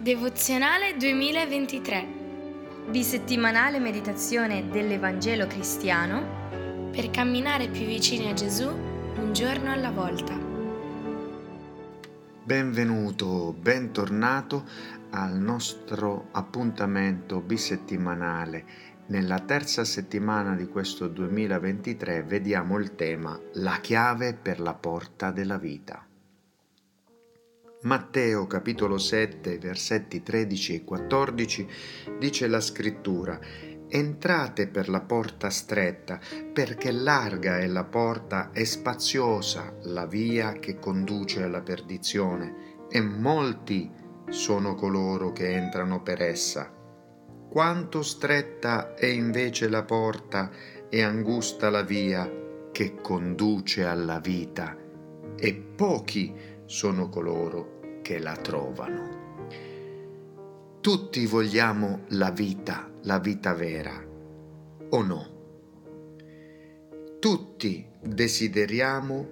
Devozionale 2023 Di settimanale meditazione dell'Evangelo cristiano per camminare più vicini a Gesù un giorno alla volta. Benvenuto, bentornato al nostro appuntamento bisettimanale. Nella terza settimana di questo 2023 vediamo il tema La chiave per la porta della vita. Matteo capitolo 7 versetti 13 e 14 dice la scrittura Entrate per la porta stretta, perché larga è la porta e spaziosa la via che conduce alla perdizione, e molti sono coloro che entrano per essa. Quanto stretta è invece la porta e angusta la via che conduce alla vita, e pochi sono coloro che la trovano. Tutti vogliamo la vita, la vita vera, o no? Tutti desideriamo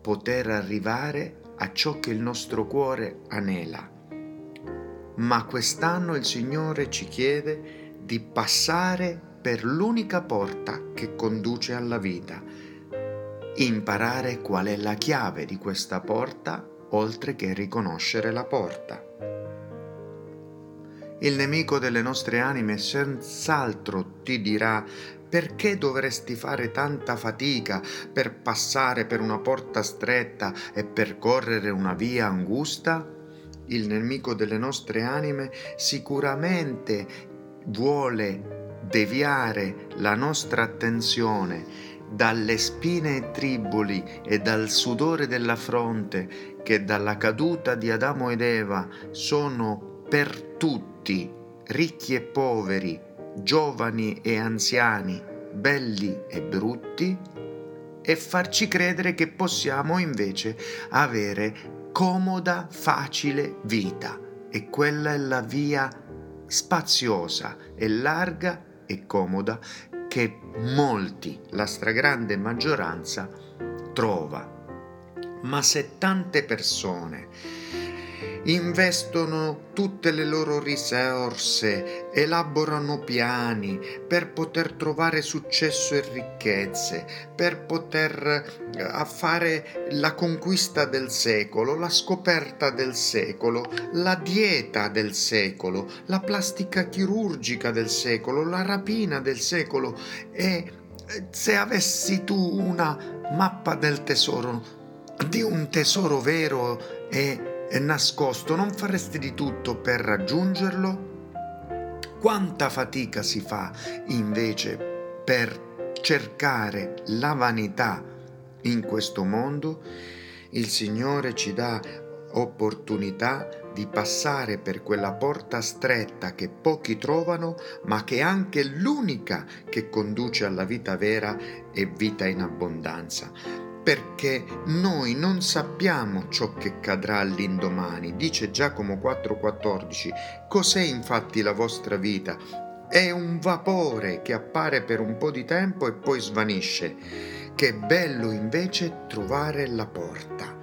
poter arrivare a ciò che il nostro cuore anela. Ma quest'anno il Signore ci chiede di passare per l'unica porta che conduce alla vita, imparare qual è la chiave di questa porta oltre che riconoscere la porta. Il nemico delle nostre anime senz'altro ti dirà perché dovresti fare tanta fatica per passare per una porta stretta e percorrere una via angusta? Il nemico delle nostre anime sicuramente vuole deviare la nostra attenzione dalle spine e triboli e dal sudore della fronte che dalla caduta di Adamo ed Eva sono per tutti, ricchi e poveri, giovani e anziani, belli e brutti, e farci credere che possiamo invece avere comoda, facile vita. E quella è la via spaziosa e larga e comoda che molti, la stragrande maggioranza, trova. Ma se tante persone investono tutte le loro risorse, elaborano piani per poter trovare successo e ricchezze, per poter eh, fare la conquista del secolo, la scoperta del secolo, la dieta del secolo, la plastica chirurgica del secolo, la rapina del secolo. E eh, se avessi tu una mappa del tesoro, di un tesoro vero e è nascosto, non faresti di tutto per raggiungerlo? Quanta fatica si fa invece per cercare la vanità in questo mondo? Il Signore ci dà opportunità di passare per quella porta stretta che pochi trovano, ma che è anche l'unica che conduce alla vita vera e vita in abbondanza perché noi non sappiamo ciò che cadrà all'indomani. Dice Giacomo 4:14, cos'è infatti la vostra vita? È un vapore che appare per un po' di tempo e poi svanisce. Che bello invece trovare la porta.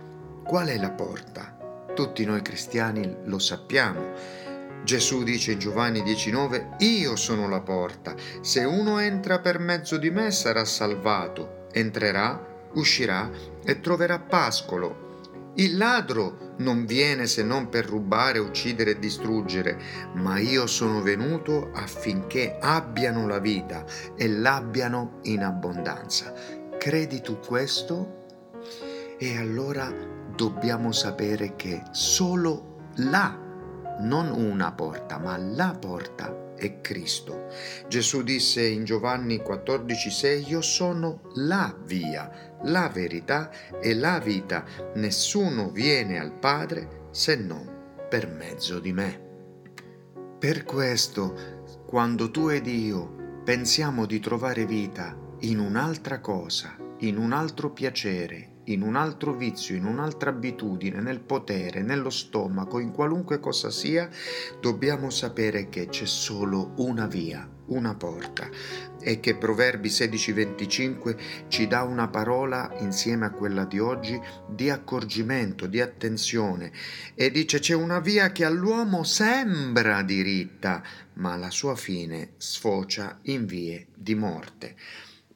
Qual è la porta? Tutti noi cristiani lo sappiamo. Gesù dice in Giovanni 19, Io sono la porta, se uno entra per mezzo di me sarà salvato, entrerà uscirà e troverà pascolo. Il ladro non viene se non per rubare, uccidere e distruggere, ma io sono venuto affinché abbiano la vita e l'abbiano in abbondanza. Credi tu questo? E allora dobbiamo sapere che solo là, non una porta, ma la porta è Cristo. Gesù disse in Giovanni 14:6 Io sono la via, la verità e la vita. Nessuno viene al Padre se non per mezzo di me. Per questo, quando tu ed io pensiamo di trovare vita in un'altra cosa, in un altro piacere, in un altro vizio, in un'altra abitudine, nel potere, nello stomaco, in qualunque cosa sia, dobbiamo sapere che c'è solo una via una porta e che Proverbi 16:25 ci dà una parola insieme a quella di oggi di accorgimento, di attenzione e dice c'è una via che all'uomo sembra diritta, ma la sua fine sfocia in vie di morte.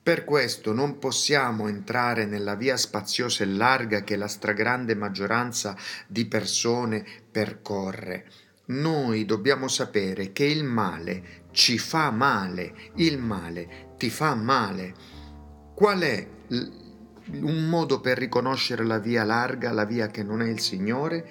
Per questo non possiamo entrare nella via spaziosa e larga che la stragrande maggioranza di persone percorre. Noi dobbiamo sapere che il male ci fa male, il male ti fa male. Qual è un modo per riconoscere la via larga, la via che non è il Signore?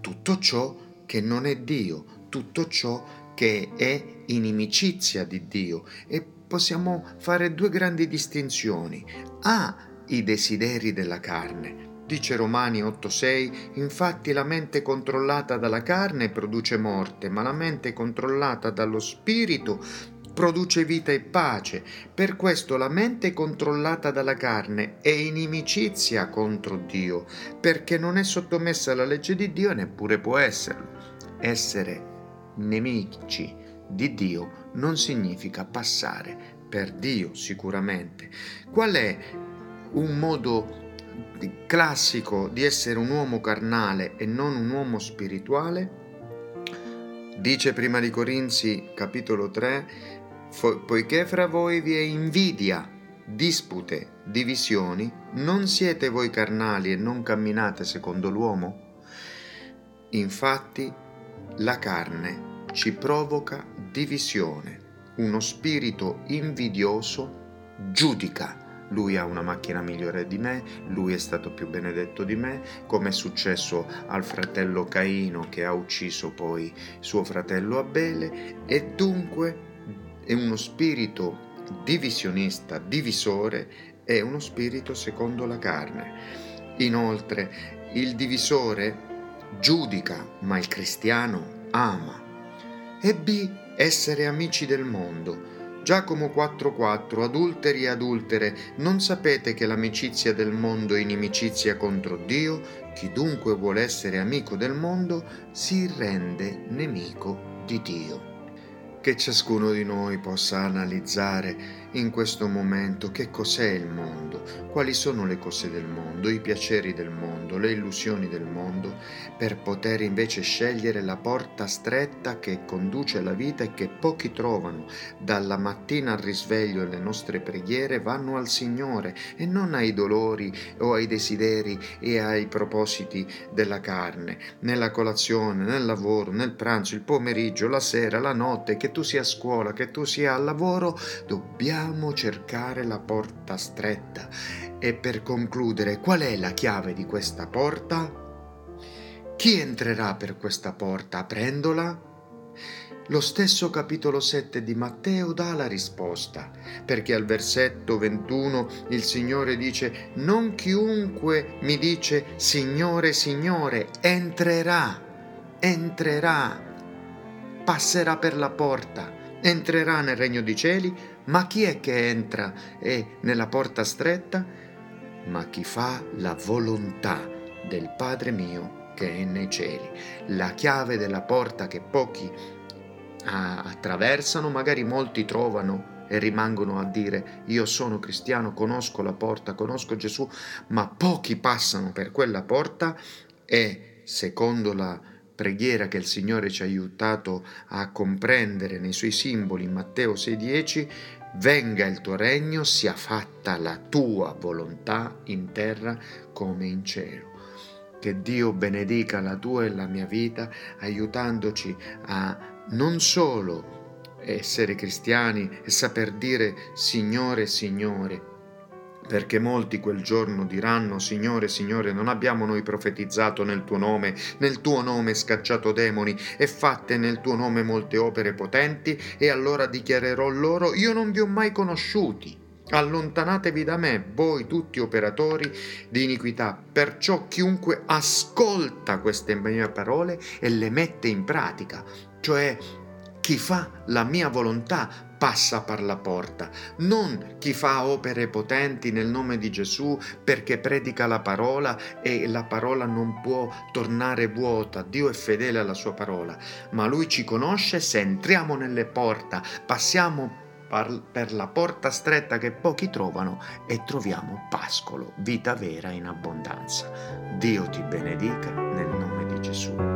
Tutto ciò che non è Dio, tutto ciò che è inimicizia di Dio e possiamo fare due grandi distinzioni. Ha i desideri della carne. Dice Romani 8:6, infatti la mente controllata dalla carne produce morte, ma la mente controllata dallo spirito produce vita e pace. Per questo la mente controllata dalla carne è inimicizia contro Dio, perché non è sottomessa alla legge di Dio e neppure può esserlo. Essere nemici di Dio non significa passare per Dio sicuramente. Qual è un modo classico di essere un uomo carnale e non un uomo spirituale? Dice prima di Corinzi capitolo 3, poiché fra voi vi è invidia, dispute, divisioni, non siete voi carnali e non camminate secondo l'uomo? Infatti la carne ci provoca divisione. Uno spirito invidioso giudica. Lui ha una macchina migliore di me, lui è stato più benedetto di me, come è successo al fratello Caino che ha ucciso poi suo fratello Abele, e dunque è uno spirito divisionista, divisore, è uno spirito secondo la carne. Inoltre, il divisore giudica, ma il cristiano ama e B. Essere amici del mondo. Giacomo 4:4 Adulteri e adultere, non sapete che l'amicizia del mondo è inimicizia contro Dio? Chi dunque vuole essere amico del mondo si rende nemico di Dio. Che ciascuno di noi possa analizzare in questo momento che cos'è il mondo, quali sono le cose del mondo, i piaceri del mondo, le illusioni del mondo, per poter invece scegliere la porta stretta che conduce alla vita e che pochi trovano. Dalla mattina al risveglio le nostre preghiere vanno al Signore e non ai dolori o ai desideri e ai propositi della carne, nella colazione, nel lavoro, nel pranzo, il pomeriggio, la sera, la notte, che tu sia a scuola, che tu sia al lavoro, dobbiamo dobbiamo cercare la porta stretta. E per concludere, qual è la chiave di questa porta? Chi entrerà per questa porta aprendola? Lo stesso capitolo 7 di Matteo dà la risposta, perché al versetto 21 il Signore dice, non chiunque mi dice Signore, Signore, entrerà, entrerà, passerà per la porta, entrerà nel regno dei cieli, ma chi è che entra e nella porta stretta? Ma chi fa la volontà del Padre mio che è nei cieli. La chiave della porta che pochi attraversano, magari molti trovano e rimangono a dire io sono cristiano, conosco la porta, conosco Gesù, ma pochi passano per quella porta e secondo la preghiera che il Signore ci ha aiutato a comprendere nei suoi simboli in Matteo 6:10, venga il tuo regno, sia fatta la tua volontà in terra come in cielo. Che Dio benedica la tua e la mia vita, aiutandoci a non solo essere cristiani e saper dire Signore, Signore, perché molti quel giorno diranno, Signore, Signore, non abbiamo noi profetizzato nel tuo nome, nel tuo nome scacciato demoni e fatte nel tuo nome molte opere potenti, e allora dichiarerò loro, io non vi ho mai conosciuti. Allontanatevi da me, voi tutti operatori di iniquità. Perciò chiunque ascolta queste mie parole e le mette in pratica, cioè chi fa la mia volontà, passa per la porta, non chi fa opere potenti nel nome di Gesù perché predica la parola e la parola non può tornare vuota, Dio è fedele alla sua parola, ma lui ci conosce se entriamo nelle porte, passiamo per la porta stretta che pochi trovano e troviamo pascolo, vita vera in abbondanza. Dio ti benedica nel nome di Gesù.